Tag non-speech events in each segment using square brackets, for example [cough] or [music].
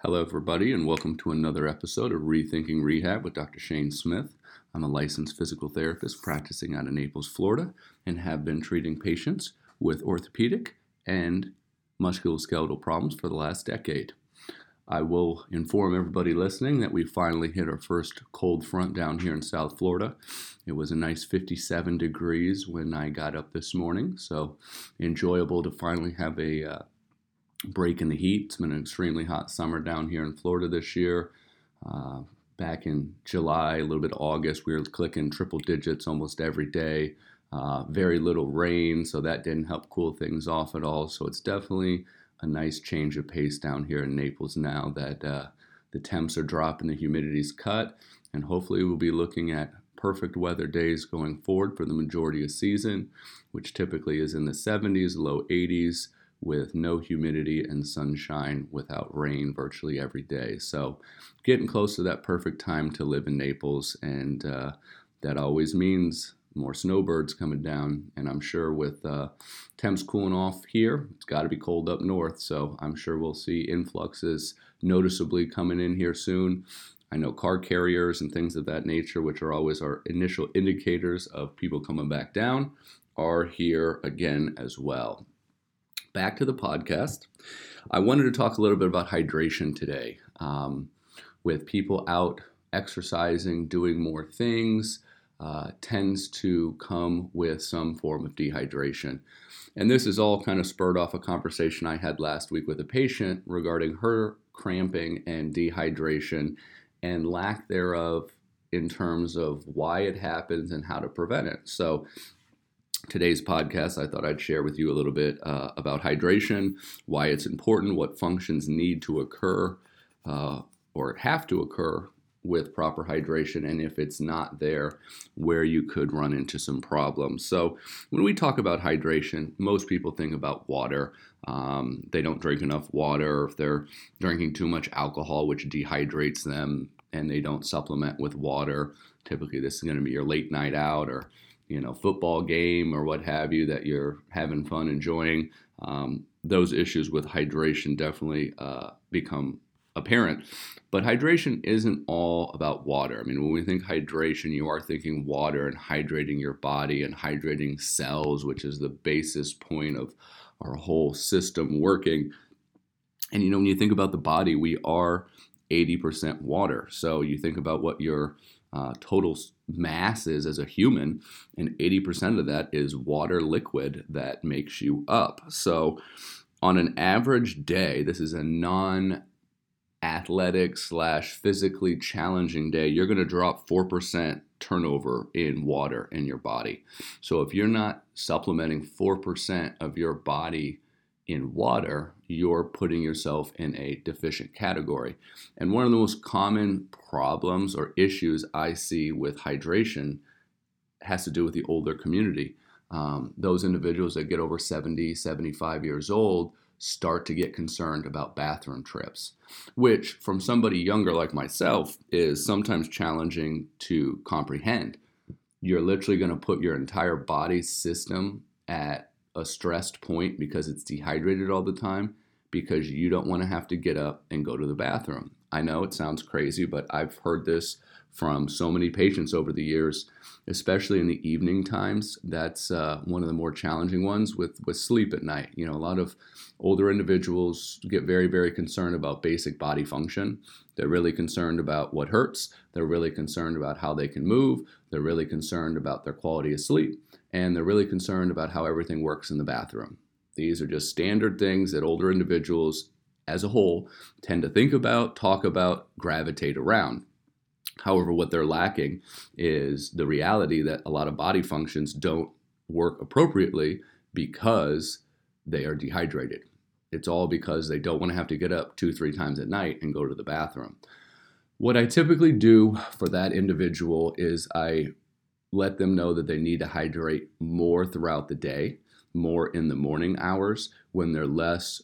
Hello, everybody, and welcome to another episode of Rethinking Rehab with Dr. Shane Smith. I'm a licensed physical therapist practicing out of Naples, Florida, and have been treating patients with orthopedic and musculoskeletal problems for the last decade. I will inform everybody listening that we finally hit our first cold front down here in South Florida. It was a nice 57 degrees when I got up this morning, so enjoyable to finally have a uh, break in the heat. It's been an extremely hot summer down here in Florida this year. Uh, back in July, a little bit of August, we were clicking triple digits almost every day. Uh, very little rain, so that didn't help cool things off at all. So it's definitely a nice change of pace down here in Naples now that uh, the temps are dropping, the humidity's cut, and hopefully we'll be looking at perfect weather days going forward for the majority of season, which typically is in the 70s, low 80s with no humidity and sunshine without rain virtually every day. So, getting close to that perfect time to live in Naples, and uh, that always means more snowbirds coming down. And I'm sure with uh, temps cooling off here, it's got to be cold up north. So, I'm sure we'll see influxes noticeably coming in here soon. I know car carriers and things of that nature, which are always our initial indicators of people coming back down, are here again as well back to the podcast. I wanted to talk a little bit about hydration today. Um, with people out exercising, doing more things, uh, tends to come with some form of dehydration. And this is all kind of spurred off a conversation I had last week with a patient regarding her cramping and dehydration and lack thereof in terms of why it happens and how to prevent it. So, today's podcast, I thought I'd share with you a little bit uh, about hydration, why it's important, what functions need to occur uh, or have to occur with proper hydration, and if it's not there, where you could run into some problems. So, when we talk about hydration, most people think about water. Um, they don't drink enough water, if they're drinking too much alcohol, which dehydrates them, and they don't supplement with water. Typically, this is going to be your late night out or you know football game or what have you that you're having fun enjoying um, those issues with hydration definitely uh, become apparent. But hydration isn't all about water. I mean when we think hydration you are thinking water and hydrating your body and hydrating cells which is the basis point of our whole system working. And you know when you think about the body we are 80% water. So you think about what your uh, total mass is as a human, and 80% of that is water liquid that makes you up. So, on an average day, this is a non athletic slash physically challenging day, you're going to drop 4% turnover in water in your body. So, if you're not supplementing 4% of your body in water, you're putting yourself in a deficient category. And one of the most common problems or issues I see with hydration has to do with the older community. Um, those individuals that get over 70, 75 years old start to get concerned about bathroom trips, which, from somebody younger like myself, is sometimes challenging to comprehend. You're literally going to put your entire body system at a stressed point because it's dehydrated all the time because you don't want to have to get up and go to the bathroom. I know it sounds crazy, but I've heard this from so many patients over the years, especially in the evening times. That's uh, one of the more challenging ones with, with sleep at night. You know, a lot of older individuals get very, very concerned about basic body function. They're really concerned about what hurts. They're really concerned about how they can move. They're really concerned about their quality of sleep and they're really concerned about how everything works in the bathroom. These are just standard things that older individuals as a whole tend to think about, talk about, gravitate around. However, what they're lacking is the reality that a lot of body functions don't work appropriately because they are dehydrated. It's all because they don't want to have to get up two, three times at night and go to the bathroom. What I typically do for that individual is I let them know that they need to hydrate more throughout the day, more in the morning hours when they're less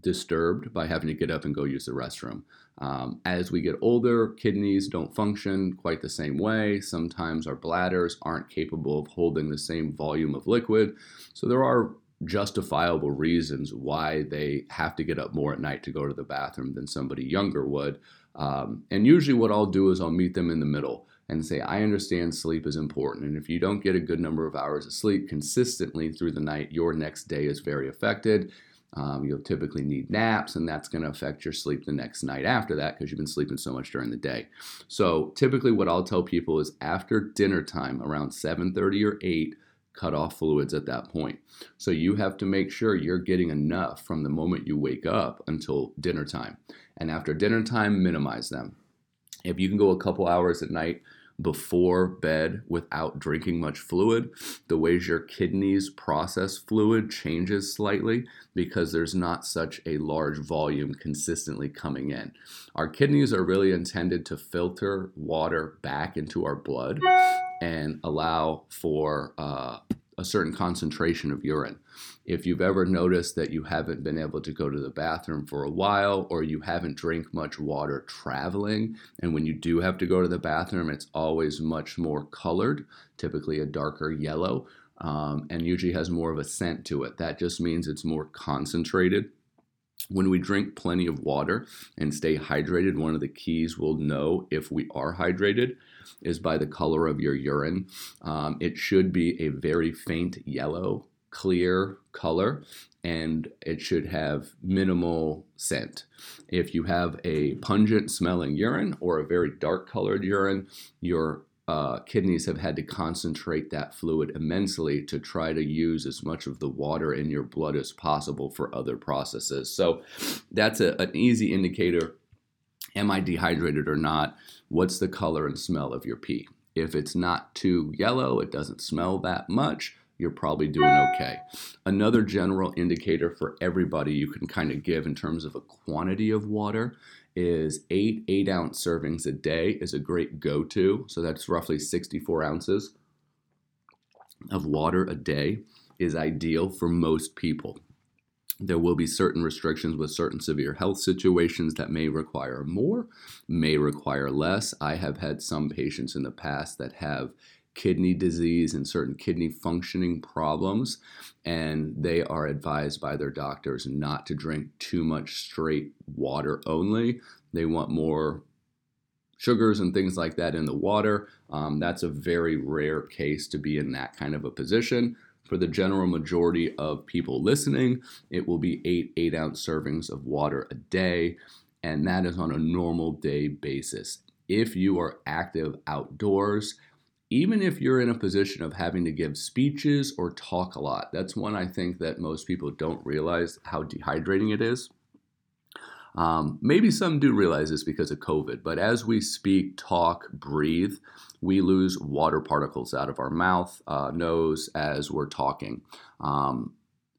disturbed by having to get up and go use the restroom. Um, as we get older, kidneys don't function quite the same way. Sometimes our bladders aren't capable of holding the same volume of liquid. So there are justifiable reasons why they have to get up more at night to go to the bathroom than somebody younger would. Um, and usually, what I'll do is I'll meet them in the middle and say, I understand sleep is important. And if you don't get a good number of hours of sleep consistently through the night, your next day is very affected. Um, you'll typically need naps, and that's going to affect your sleep the next night after that because you've been sleeping so much during the day. So typically, what I'll tell people is after dinner time, around 7:30 or 8, cut off fluids at that point. So you have to make sure you're getting enough from the moment you wake up until dinner time. And after dinner time, minimize them. If you can go a couple hours at night before bed without drinking much fluid, the ways your kidneys process fluid changes slightly because there's not such a large volume consistently coming in. Our kidneys are really intended to filter water back into our blood and allow for uh, a certain concentration of urine. If you've ever noticed that you haven't been able to go to the bathroom for a while or you haven't drank much water traveling, and when you do have to go to the bathroom, it's always much more colored, typically a darker yellow, um, and usually has more of a scent to it. That just means it's more concentrated. When we drink plenty of water and stay hydrated, one of the keys we'll know if we are hydrated is by the color of your urine. Um, it should be a very faint yellow, clear color, and it should have minimal scent. If you have a pungent smelling urine or a very dark colored urine, your uh, kidneys have had to concentrate that fluid immensely to try to use as much of the water in your blood as possible for other processes. So that's a, an easy indicator. Am I dehydrated or not? what's the color and smell of your pee? If it's not too yellow, it doesn't smell that much, you're probably doing okay. Another general indicator for everybody you can kind of give in terms of a quantity of water is eight eight ounce servings a day is a great go to. So that's roughly 64 ounces of water a day is ideal for most people. There will be certain restrictions with certain severe health situations that may require more, may require less. I have had some patients in the past that have kidney disease and certain kidney functioning problems, and they are advised by their doctors not to drink too much straight water only. They want more sugars and things like that in the water. Um, that's a very rare case to be in that kind of a position. For the general majority of people listening, it will be eight eight ounce servings of water a day, and that is on a normal day basis. If you are active outdoors, even if you're in a position of having to give speeches or talk a lot, that's one I think that most people don't realize how dehydrating it is. Um, maybe some do realize this because of COVID, but as we speak, talk, breathe, we lose water particles out of our mouth, uh, nose as we're talking. Um,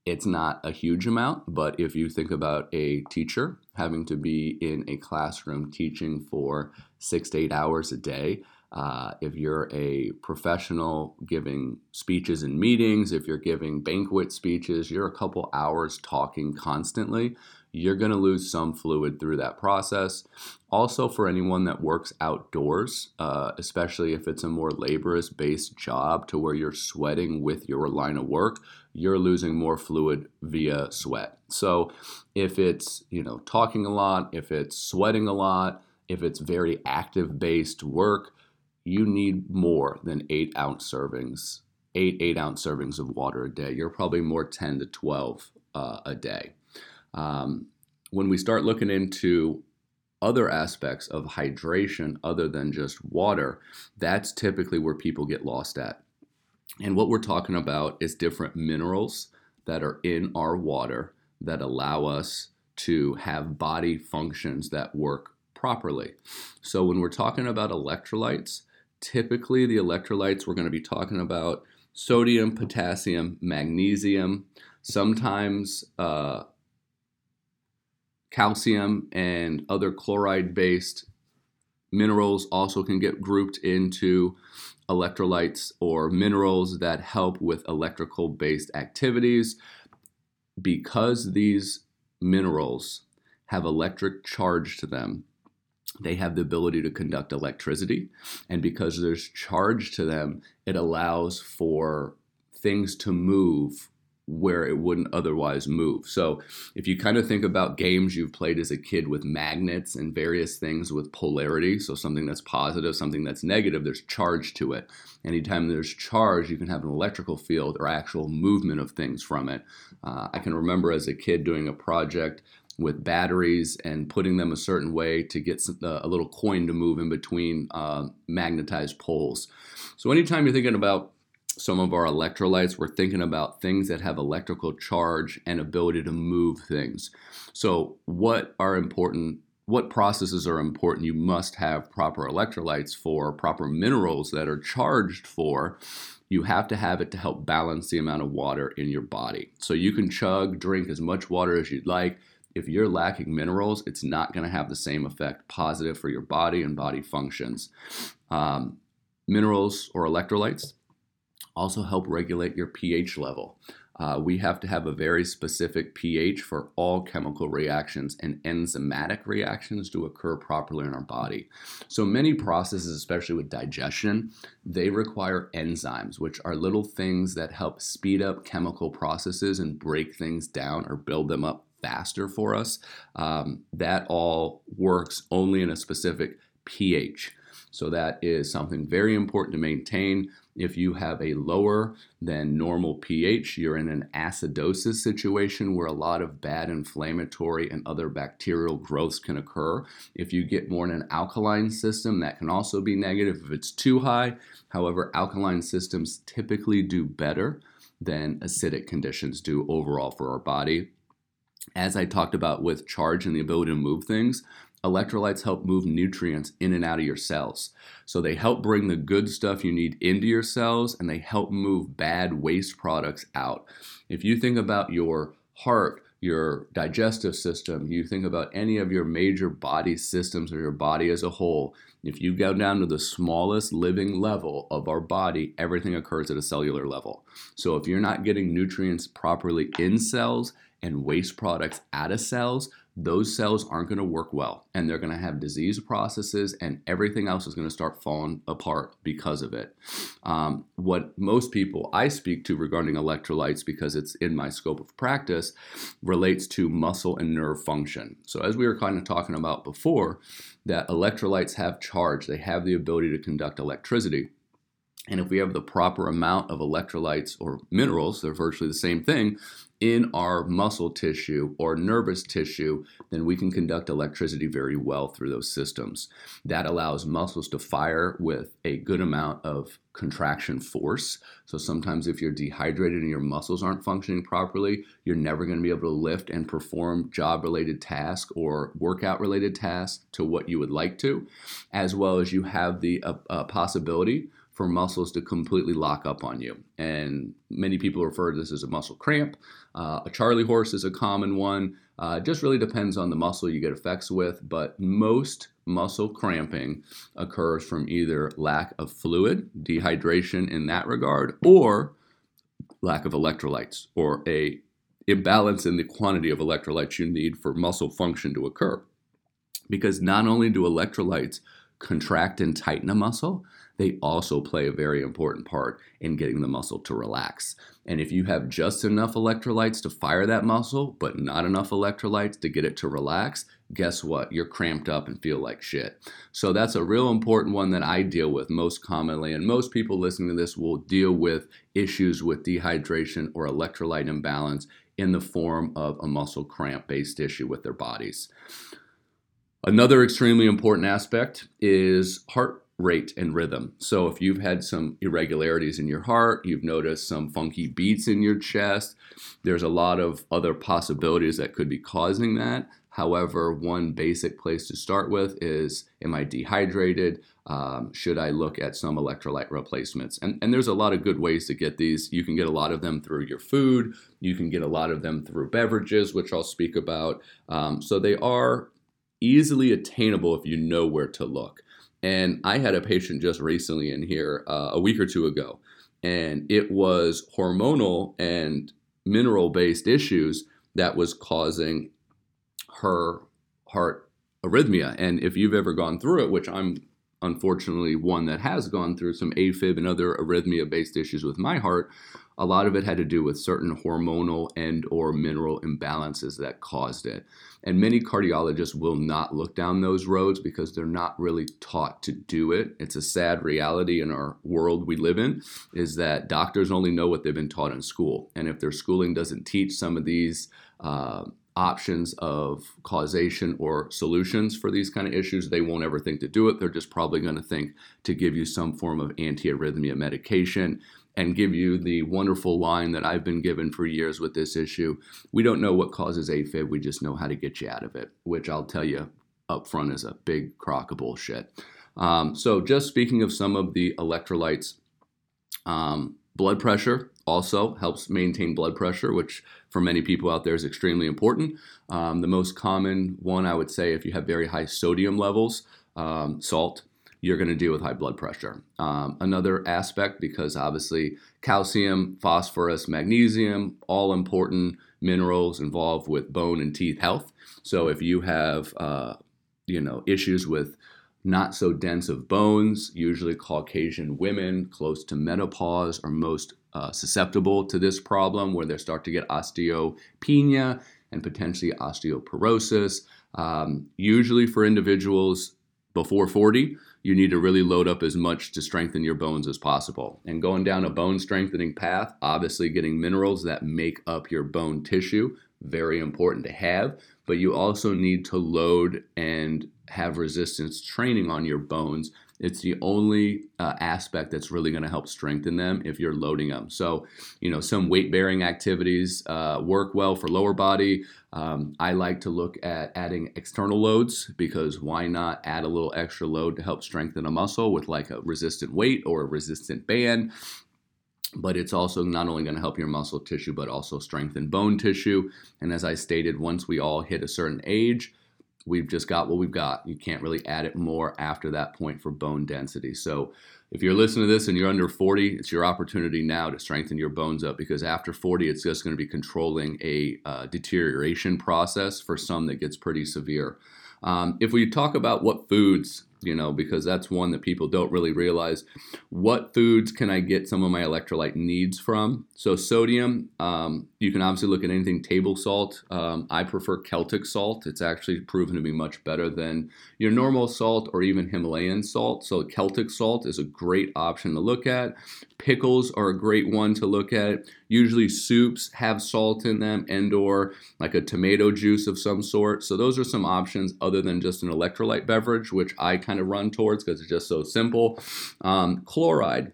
it's not a huge amount, but if you think about a teacher having to be in a classroom teaching for six to eight hours a day, uh, if you're a professional giving speeches in meetings, if you're giving banquet speeches, you're a couple hours talking constantly you're going to lose some fluid through that process. Also, for anyone that works outdoors, uh, especially if it's a more laborious based job to where you're sweating with your line of work, you're losing more fluid via sweat. So, if it's, you know, talking a lot, if it's sweating a lot, if it's very active based work, you need more than eight ounce servings, eight eight ounce servings of water a day. You're probably more 10 to 12 uh, a day. Um, when we start looking into other aspects of hydration other than just water, that's typically where people get lost at. And what we're talking about is different minerals that are in our water that allow us to have body functions that work properly. So when we're talking about electrolytes, typically the electrolytes we're going to be talking about sodium, potassium, magnesium, sometimes uh, calcium and other chloride based minerals also can get grouped into electrolytes or minerals that help with electrical based activities. Because these minerals have electric charge to them, they have the ability to conduct electricity. And because there's charge to them, it allows for things to move where it wouldn't otherwise move. So, if you kind of think about games you've played as a kid with magnets and various things with polarity, so something that's positive, something that's negative, there's charge to it. Anytime there's charge, you can have an electrical field or actual movement of things from it. Uh, I can remember as a kid doing a project with batteries and putting them a certain way to get uh, a little coin to move in between uh, magnetized poles. So, anytime you're thinking about some of our electrolytes, we're thinking about things that have electrical charge and ability to move things. So, what are important? What processes are important? You must have proper electrolytes for, proper minerals that are charged for. You have to have it to help balance the amount of water in your body. So, you can chug, drink as much water as you'd like. If you're lacking minerals, it's not going to have the same effect positive for your body and body functions. Um, minerals or electrolytes also help regulate your pH level. Uh, we have to have a very specific pH for all chemical reactions and enzymatic reactions to occur properly in our body. So many processes, especially with digestion, they require enzymes, which are little things that help speed up chemical processes and break things down or build them up faster for us. Um, that all works only in a specific pH. So that is something very important to maintain. If you have a lower than normal pH, you're in an acidosis situation where a lot of bad inflammatory and other bacterial growths can occur. If you get more in an alkaline system, that can also be negative if it's too high. However, alkaline systems typically do better than acidic conditions do overall for our body. As I talked about with charge and the ability to move things, electrolytes help move nutrients in and out of your cells. So they help bring the good stuff you need into your cells and they help move bad waste products out. If you think about your heart, your digestive system, you think about any of your major body systems or your body as a whole, if you go down to the smallest living level of our body, everything occurs at a cellular level. So if you're not getting nutrients properly in cells and waste products out of cells, those cells aren't going to work well and they're going to have disease processes and everything else is going to start falling apart because of it. Um, what most people I speak to regarding electrolytes, because it's in my scope of practice, relates to muscle and nerve function. So, as we were kind of talking about before, that electrolytes have charge, they have the ability to conduct electricity. And if we have the proper amount of electrolytes or minerals, they're virtually the same thing, in our muscle tissue or nervous tissue, then we can conduct electricity very well through those systems. That allows muscles to fire with a good amount of contraction force. So sometimes if you're dehydrated and your muscles aren't functioning properly, you're never going to be able to lift and perform job related tasks or workout related tasks to what you would like to, as well as you have the uh, uh, possibility for muscles to completely lock up on you. And many people refer to this as a muscle cramp. Uh, a Charlie horse is a common one. Uh, just really depends on the muscle you get effects with, but most muscle cramping occurs from either lack of fluid, dehydration in that regard, or lack of electrolytes, or a imbalance in the quantity of electrolytes you need for muscle function to occur. Because not only do electrolytes contract and tighten a muscle, they also play a very important part in getting the muscle to relax. And if you have just enough electrolytes to fire that muscle, but not enough electrolytes to get it to relax, guess what? You're cramped up and feel like shit. So that's a real important one that I deal with most commonly. And most people listening to this will deal with issues with dehydration or electrolyte imbalance in the form of a muscle cramp based issue with their bodies. Another extremely important aspect is heart rate and rhythm. So if you've had some irregularities in your heart, you've noticed some funky beats in your chest, there's a lot of other possibilities that could be causing that. However, one basic place to start with is Am I dehydrated? Um, should I look at some electrolyte replacements? And, and there's a lot of good ways to get these. You can get a lot of them through your food, you can get a lot of them through beverages, which I'll speak about. Um, so they are easily attainable if you know where to look. And I had a patient just recently in here uh, a week or two ago, and it was hormonal and mineral based issues that was causing her heart arrhythmia. And if you've ever gone through it, which I'm unfortunately one that has gone through some AFib and other arrhythmia based issues with my heart, a lot of it had to do with certain hormonal and or mineral imbalances that caused it. And many cardiologists will not look down those roads because they're not really taught to do it. It's a sad reality in our world we live in is that doctors only know what they've been taught in school. And if their schooling doesn't teach some of these uh, options of causation or solutions for these kind of issues, they won't ever think to do it. They're just probably going to think to give you some form of antiarrhythmia medication and give you the wonderful line that I've been given for years with this issue. We don't know what causes AFib, we just know how to get you out of it, which I'll tell you up front is a big crock of bullshit. Um, so, just speaking of some of the electrolytes, um, blood pressure also helps maintain blood pressure, which for many people out there is extremely important. Um, the most common one, I would say, if you have very high sodium levels, um, salt you're going to deal with high blood pressure. Um, another aspect, because obviously calcium, phosphorus, magnesium, all important minerals involved with bone and teeth health. So if you have, uh, you know, issues with not so dense of bones, usually Caucasian women close to menopause are most uh, susceptible to this problem where they start to get osteopenia and potentially osteoporosis. Um, usually for individuals before 40, you need to really load up as much to strengthen your bones as possible. And going down a bone strengthening path, obviously getting minerals that make up your bone tissue, very important to have, but you also need to load and have resistance training on your bones it's the only uh, aspect that's really going to help strengthen them if you're loading them. So, you know, some weight bearing activities uh, work well for lower body. Um, I like to look at adding external loads because why not add a little extra load to help strengthen a muscle with like a resistant weight or a resistant band? but it's also not only going to help your muscle tissue but also strengthen bone tissue and as i stated once we all hit a certain age we've just got what we've got. You can't really add it more after that point for bone density. So if you're listening to this and you're under 40, it's your opportunity now to strengthen your bones up because after 40, it's just going to be controlling a uh, deterioration process for some that gets pretty severe. Um, if we talk about what foods you know, because that's one that people don't really realize. What foods can I get some of my electrolyte needs from? So, sodium, um, you can obviously look at anything table salt. Um, I prefer Celtic salt. It's actually proven to be much better than your normal salt or even Himalayan salt. So, Celtic salt is a great option to look at. Pickles are a great one to look at. Usually, soups have salt in them and or like a tomato juice of some sort. So, those are some options other than just an electrolyte beverage, which I kind of run towards because it's just so simple. Um, chloride.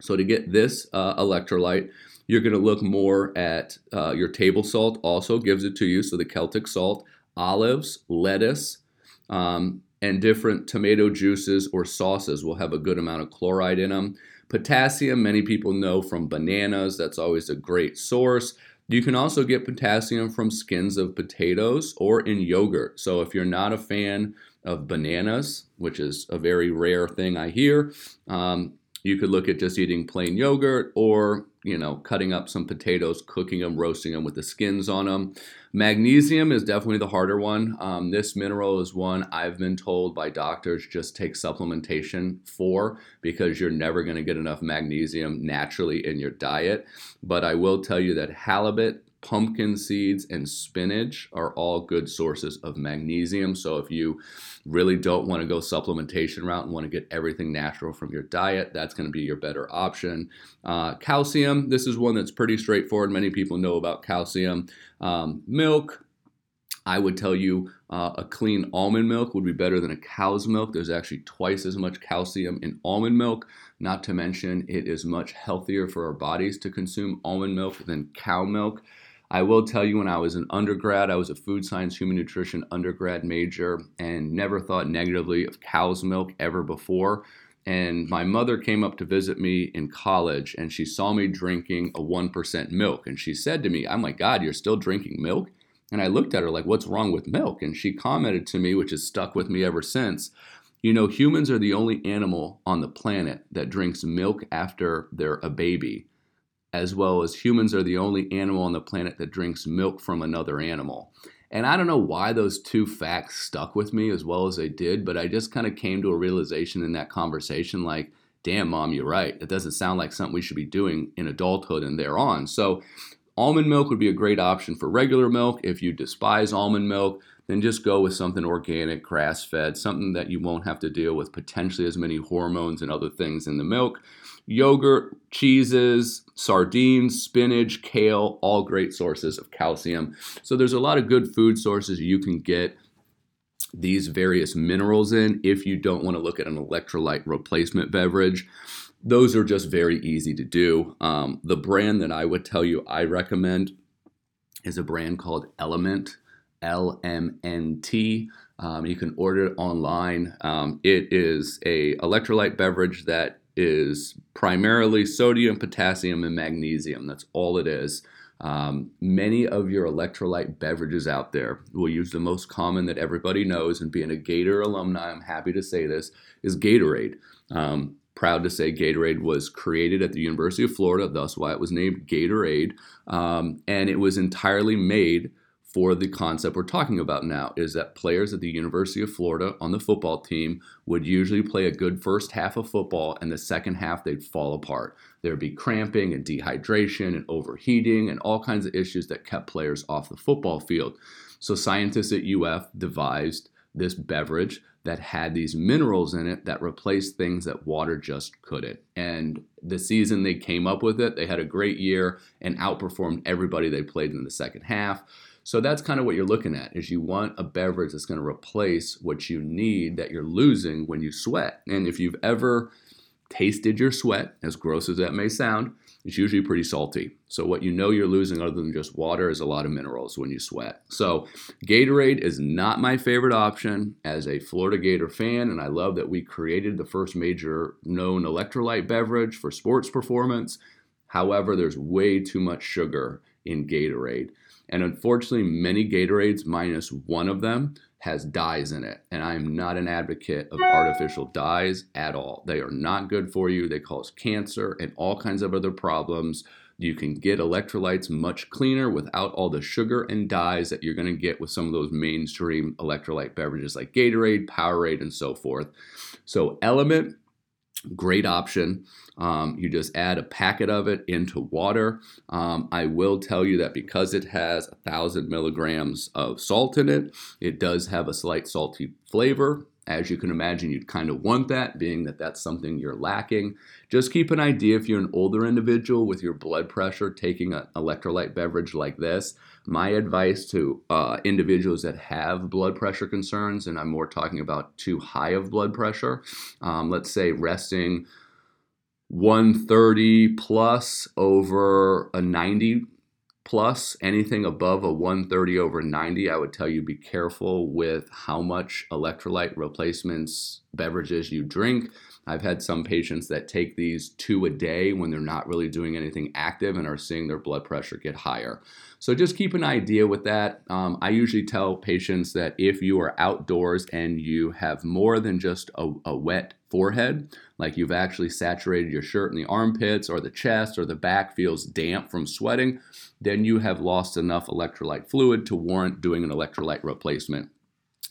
So to get this uh, electrolyte, you're going to look more at uh, your table salt, also gives it to you. So the Celtic salt, olives, lettuce, um, and different tomato juices or sauces will have a good amount of chloride in them. Potassium, many people know from bananas, that's always a great source. You can also get potassium from skins of potatoes or in yogurt. So if you're not a fan of bananas, which is a very rare thing I hear. Um, you could look at just eating plain yogurt or, you know, cutting up some potatoes, cooking them, roasting them with the skins on them. Magnesium is definitely the harder one. Um, this mineral is one I've been told by doctors just take supplementation for because you're never going to get enough magnesium naturally in your diet. But I will tell you that halibut pumpkin seeds and spinach are all good sources of magnesium. So if you really don't want to go supplementation route and want to get everything natural from your diet, that's going to be your better option. Uh, calcium, this is one that's pretty straightforward. Many people know about calcium. Um, milk, I would tell you uh, a clean almond milk would be better than a cow's milk. There's actually twice as much calcium in almond milk. Not to mention, it is much healthier for our bodies to consume almond milk than cow milk. I will tell you, when I was an undergrad, I was a food science, human nutrition undergrad major and never thought negatively of cow's milk ever before. And my mother came up to visit me in college and she saw me drinking a 1% milk. And she said to me, Oh my God, you're still drinking milk? And I looked at her like, What's wrong with milk? And she commented to me, which has stuck with me ever since. You know, humans are the only animal on the planet that drinks milk after they're a baby as well as humans are the only animal on the planet that drinks milk from another animal. And I don't know why those two facts stuck with me as well as they did, but I just kind of came to a realization in that conversation like, damn, mom, you're right. It doesn't sound like something we should be doing in adulthood and thereon. So, almond milk would be a great option for regular milk. If you despise almond milk, then just go with something organic, grass fed, something that you won't have to deal with potentially as many hormones and other things in the milk. Yogurt, cheeses, sardines, spinach, kale, all great sources of calcium. So there's a lot of good food sources you can get these various minerals in if you don't want to look at an electrolyte replacement beverage. Those are just very easy to do. Um, the brand that I would tell you I recommend is a brand called Element, LMNT. Um, you can order it online. Um, it is a electrolyte beverage that is primarily sodium, potassium, and magnesium. That's all it is. Um, many of your electrolyte beverages out there will use the most common that everybody knows, and being a Gator alumni, I'm happy to say this, is Gatorade. Um, proud to say Gatorade was created at the University of Florida, thus why it was named Gatorade, um, and it was entirely made for the concept we're talking about now is that players at the University of Florida on the football team would usually play a good first half of football and the second half they'd fall apart. There'd be cramping and dehydration and overheating and all kinds of issues that kept players off the football field. So scientists at UF devised this beverage that had these minerals in it that replaced things that water just couldn't. And the season they came up with it, they had a great year and outperformed everybody they played in the second half. So that's kind of what you're looking at is you want a beverage that's going to replace what you need that you're losing when you sweat. And if you've ever tasted your sweat, as gross as that may sound, it's usually pretty salty. So what you know you're losing other than just water is a lot of minerals when you sweat. So Gatorade is not my favorite option as a Florida Gator fan and I love that we created the first major known electrolyte beverage for sports performance. However, there's way too much sugar in Gatorade. And unfortunately, many Gatorades, minus one of them, has dyes in it. And I am not an advocate of artificial dyes at all. They are not good for you. They cause cancer and all kinds of other problems. You can get electrolytes much cleaner without all the sugar and dyes that you're going to get with some of those mainstream electrolyte beverages like Gatorade, Powerade, and so forth. So, Element great option. Um, you just add a packet of it into water. Um, I will tell you that because it has a thousand milligrams of salt in it, it does have a slight salty flavor. As you can imagine, you'd kind of want that, being that that's something you're lacking. Just keep an idea if you're an older individual with your blood pressure taking an electrolyte beverage like this. My advice to uh, individuals that have blood pressure concerns, and I'm more talking about too high of blood pressure, um, let's say resting 130 plus over a 90 plus anything above a 130 over 90 i would tell you be careful with how much electrolyte replacements beverages you drink i've had some patients that take these two a day when they're not really doing anything active and are seeing their blood pressure get higher so just keep an idea with that um, i usually tell patients that if you are outdoors and you have more than just a, a wet forehead, like you've actually saturated your shirt in the armpits or the chest or the back feels damp from sweating, then you have lost enough electrolyte fluid to warrant doing an electrolyte replacement.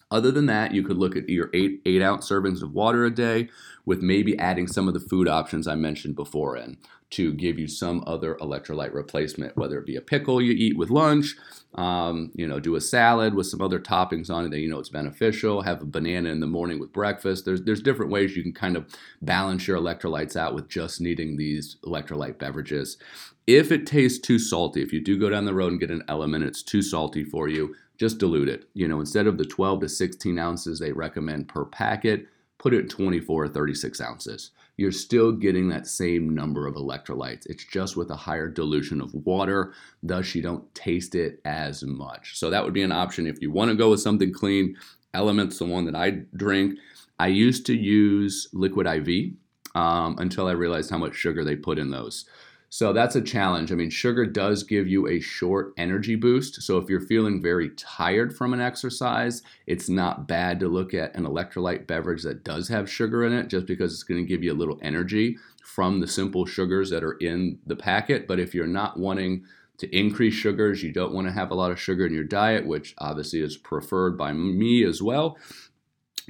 Other than that, you could look at your eight, eight ounce servings of water a day with maybe adding some of the food options I mentioned before in to give you some other electrolyte replacement, whether it be a pickle you eat with lunch, um, you know, do a salad with some other toppings on it that you know it's beneficial. Have a banana in the morning with breakfast. There's there's different ways you can kind of balance your electrolytes out with just needing these electrolyte beverages. If it tastes too salty, if you do go down the road and get an element, it's too salty for you, just dilute it. You know, instead of the 12 to 16 ounces they recommend per packet, put it 24 or 36 ounces you're still getting that same number of electrolytes. It's just with a higher dilution of water, thus, you don't taste it as much. So, that would be an option if you want to go with something clean. Element's the one that I drink. I used to use Liquid IV um, until I realized how much sugar they put in those. So that's a challenge. I mean, sugar does give you a short energy boost. So if you're feeling very tired from an exercise, it's not bad to look at an electrolyte beverage that does have sugar in it just because it's going to give you a little energy from the simple sugars that are in the packet. But if you're not wanting to increase sugars. You don't want to have a lot of sugar in your diet, which obviously is preferred by me as well.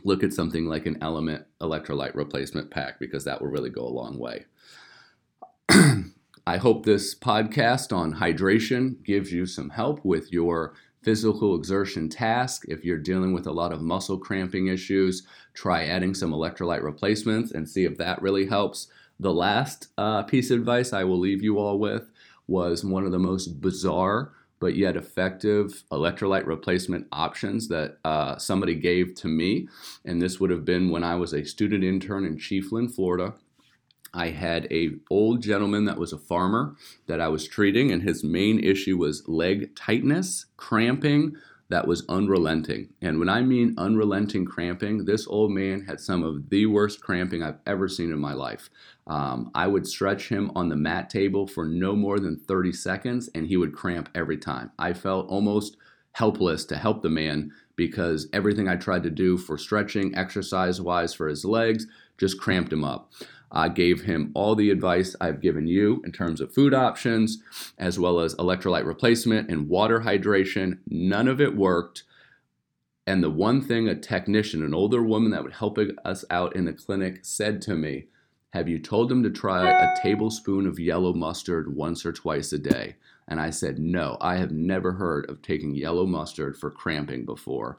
Look at something like an Element electrolyte replacement pack because that will really go a long way. [clears throat] I hope this podcast on hydration gives you some help with your physical exertion task. If you're dealing with a lot of muscle cramping issues, try adding some electrolyte replacements and see if that really helps. The last uh, piece of advice I will leave you all with was one of the most bizarre but yet effective electrolyte replacement options that uh, somebody gave to me. And this would have been when I was a student intern in Chiefland, Florida. I had a old gentleman that was a farmer that I was treating, and his main issue was leg tightness, cramping that was unrelenting. And when I mean unrelenting cramping, this old man had some of the worst cramping I've ever seen in my life. Um, I would stretch him on the mat table for no more than 30 seconds, and he would cramp every time. I felt almost helpless to help the man because everything I tried to do for stretching, exercise wise for his legs, just cramped him up. I gave him all the advice I've given you in terms of food options, as well as electrolyte replacement and water hydration. None of it worked. And the one thing a technician, an older woman that would help us out in the clinic, said to me, Have you told him to try a tablespoon of yellow mustard once or twice a day? And I said, No, I have never heard of taking yellow mustard for cramping before.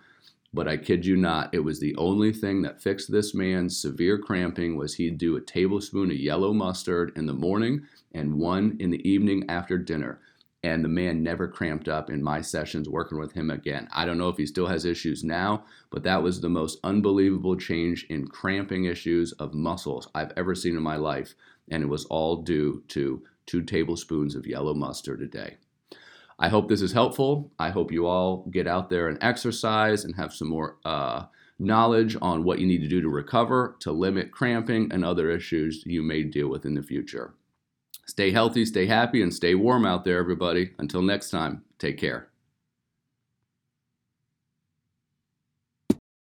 But I kid you not, it was the only thing that fixed this man's severe cramping was he'd do a tablespoon of yellow mustard in the morning and one in the evening after dinner. And the man never cramped up in my sessions working with him again. I don't know if he still has issues now, but that was the most unbelievable change in cramping issues of muscles I've ever seen in my life. And it was all due to two tablespoons of yellow mustard a day. I hope this is helpful. I hope you all get out there and exercise and have some more uh, knowledge on what you need to do to recover, to limit cramping, and other issues you may deal with in the future. Stay healthy, stay happy, and stay warm out there, everybody. Until next time, take care.